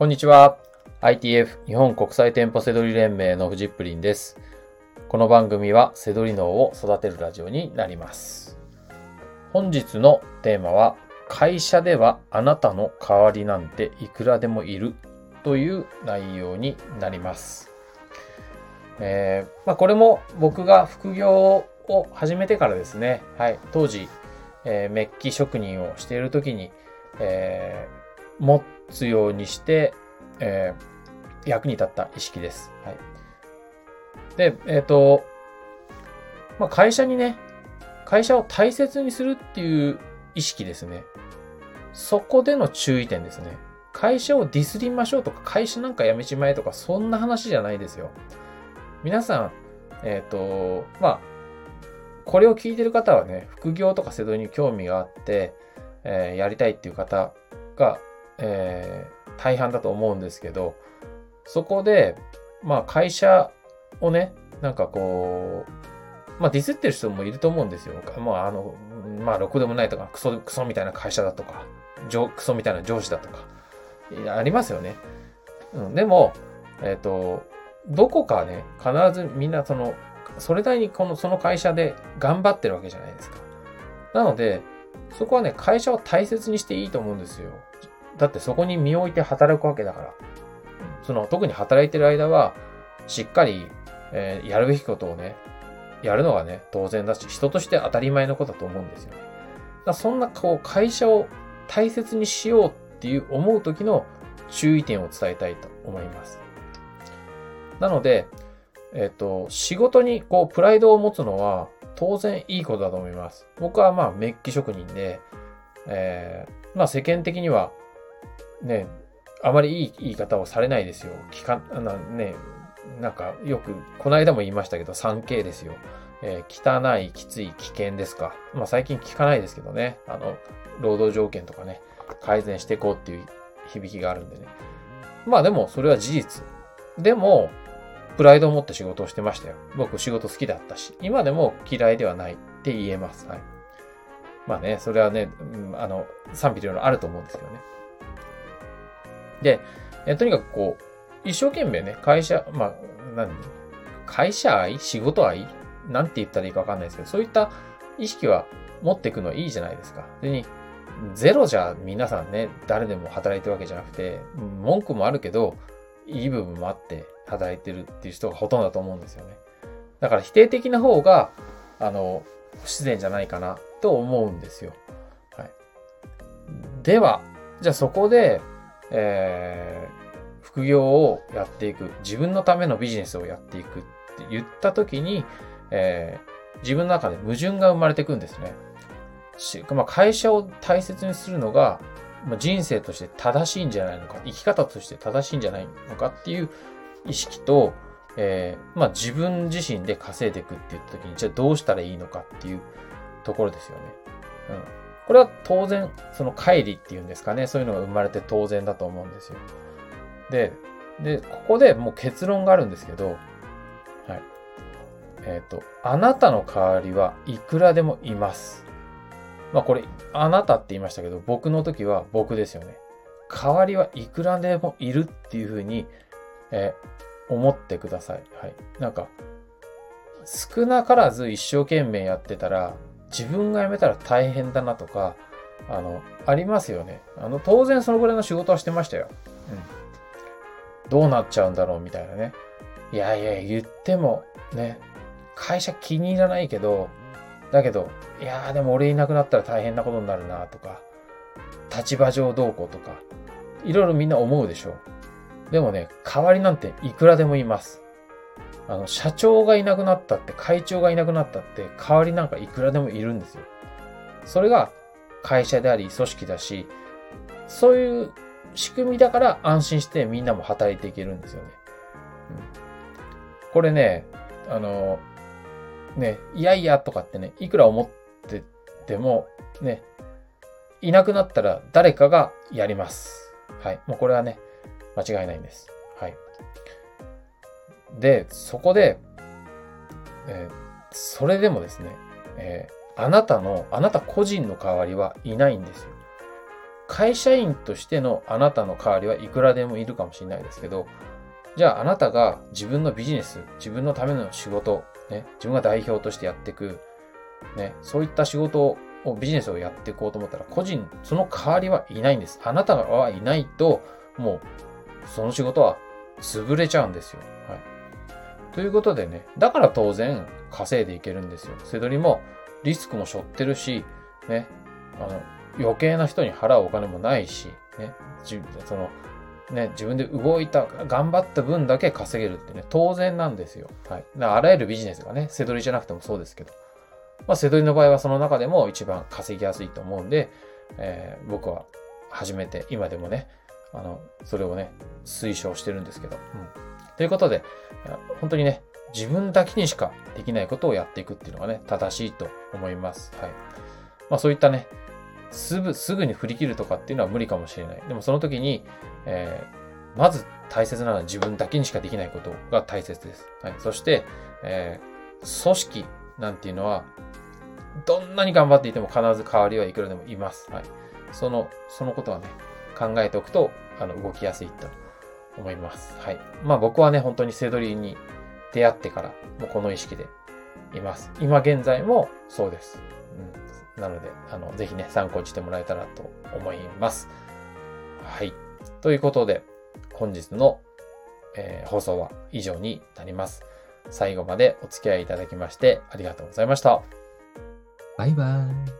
こんにちは。ITF 日本国際店舗セドリ連盟のフジップリンです。この番組はセドリ脳を育てるラジオになります。本日のテーマは会社ではあなたの代わりなんていくらでもいるという内容になります。えー、まあ、これも僕が副業を始めてからですね、はい、当時、えー、メッキ職人をしている時に、えー、持つようにして、えー、役に立った意識です。はい。で、えっ、ー、と、まあ、会社にね、会社を大切にするっていう意識ですね。そこでの注意点ですね。会社をディスりましょうとか、会社なんか辞めちまえとか、そんな話じゃないですよ。皆さん、えっ、ー、と、まあ、これを聞いてる方はね、副業とか制度に興味があって、えー、やりたいっていう方が、えー、大半だと思うんですけど、そこで、まあ会社をね、なんかこう、まあディスってる人もいると思うんですよ。まああの、まあろくでもないとか、クソ、クソみたいな会社だとか、クソみたいな上司だとか、ありますよね。うん、でも、えっ、ー、と、どこかね、必ずみんなその、それなりにこの、その会社で頑張ってるわけじゃないですか。なので、そこはね、会社を大切にしていいと思うんですよ。だってそこに身を置いて働くわけだから。その、特に働いてる間は、しっかり、えー、やるべきことをね、やるのがね、当然だし、人として当たり前のことだと思うんですよね。だそんな、こう、会社を大切にしようっていう思う時の注意点を伝えたいと思います。なので、えっ、と、仕事にこう、プライドを持つのは当然いいことだと思います。僕はまあ、メッキ職人で、えー、まあ世間的には、ね、あまりいい言い方をされないですよ。聞か、なね、なんかよく、この間も言いましたけど、3K ですよ。えー、汚い、きつい、危険ですか。まあ最近聞かないですけどね。あの、労働条件とかね、改善していこうっていう響きがあるんでね。まあでも、それは事実。でも、プライドを持って仕事をしてましたよ。僕仕事好きだったし、今でも嫌いではないって言えます。はい。まあね、それはね、うんあの、賛否両論あると思うんですけどね。で、えとにかくこう、一生懸命ね、会社、まあ、何会社愛？仕事愛？なんて言ったらいいかわかんないですけど、そういった意識は持っていくのはいいじゃないですか。でに、ゼロじゃ皆さんね、誰でも働いてるわけじゃなくて、文句もあるけど、いい部分もあって働いてるっていう人がほとんどだと思うんですよね。だから否定的な方が、あの、不自然じゃないかなと思うんですよ。はい。では、じゃあそこで、えー、副業をやっていく、自分のためのビジネスをやっていくって言った時に、えー、自分の中で矛盾が生まれていくんですね。まあ、会社を大切にするのが、まあ、人生として正しいんじゃないのか、生き方として正しいんじゃないのかっていう意識と、えー、まあ自分自身で稼いでいくって言った時に、じゃあどうしたらいいのかっていうところですよね。うん。これは当然、その乖離っていうんですかね。そういうのが生まれて当然だと思うんですよ。で、で、ここでもう結論があるんですけど、はい。えっ、ー、と、あなたの代わりはいくらでもいます。まあこれ、あなたって言いましたけど、僕の時は僕ですよね。代わりはいくらでもいるっていうふうに、えー、思ってください。はい。なんか、少なからず一生懸命やってたら、自分が辞めたら大変だなとか、あの、ありますよね。あの、当然そのぐらいの仕事はしてましたよ。うん。どうなっちゃうんだろうみたいなね。いやいや、言っても、ね、会社気に入らないけど、だけど、いやでも俺いなくなったら大変なことになるなとか、立場上どうこうとか、いろいろみんな思うでしょう。でもね、代わりなんていくらでもいます。あの、社長がいなくなったって、会長がいなくなったって、代わりなんかいくらでもいるんですよ。それが会社であり、組織だし、そういう仕組みだから安心してみんなも働いていけるんですよね。うん、これね、あの、ね、いやいやとかってね、いくら思ってても、ね、いなくなったら誰かがやります。はい。もうこれはね、間違いないんです。はい。で、そこで、えー、それでもですね、えー、あなたの、あなた個人の代わりはいないんですよ。会社員としてのあなたの代わりはいくらでもいるかもしれないですけど、じゃああなたが自分のビジネス、自分のための仕事、ね、自分が代表としてやっていく、ね、そういった仕事を、ビジネスをやっていこうと思ったら、個人、その代わりはいないんです。あなたはいないと、もう、その仕事は潰れちゃうんですよ。はい。ということでね、だから当然稼いでいけるんですよ。せどりもリスクも背負ってるし、ね、あの、余計な人に払うお金もないし、ね、その、ね、自分で動いた、頑張った分だけ稼げるってね、当然なんですよ。はい。あらゆるビジネスがね、せどりじゃなくてもそうですけど。まあ、せどりの場合はその中でも一番稼ぎやすいと思うんで、えー、僕は初めて、今でもね、あの、それをね、推奨してるんですけど。うん。ということで、本当にね、自分だけにしかできないことをやっていくっていうのがね、正しいと思います。はい。まあそういったね、すぐ、すぐに振り切るとかっていうのは無理かもしれない。でもその時に、えー、まず大切なのは自分だけにしかできないことが大切です。はい。そして、えー、組織なんていうのは、どんなに頑張っていても必ず代わりはいくらでもいます。はい。その、そのことはね、考えておくと、あの、動きやすいと思います。はい。まあ僕はね、本当にセドリに出会ってから、もうこの意識でいます。今現在もそうです。うん。なので、あの、ぜひね、参考にしてもらえたらと思います。はい。ということで、本日の、えー、放送は以上になります。最後までお付き合いいただきましてありがとうございました。バイバイ。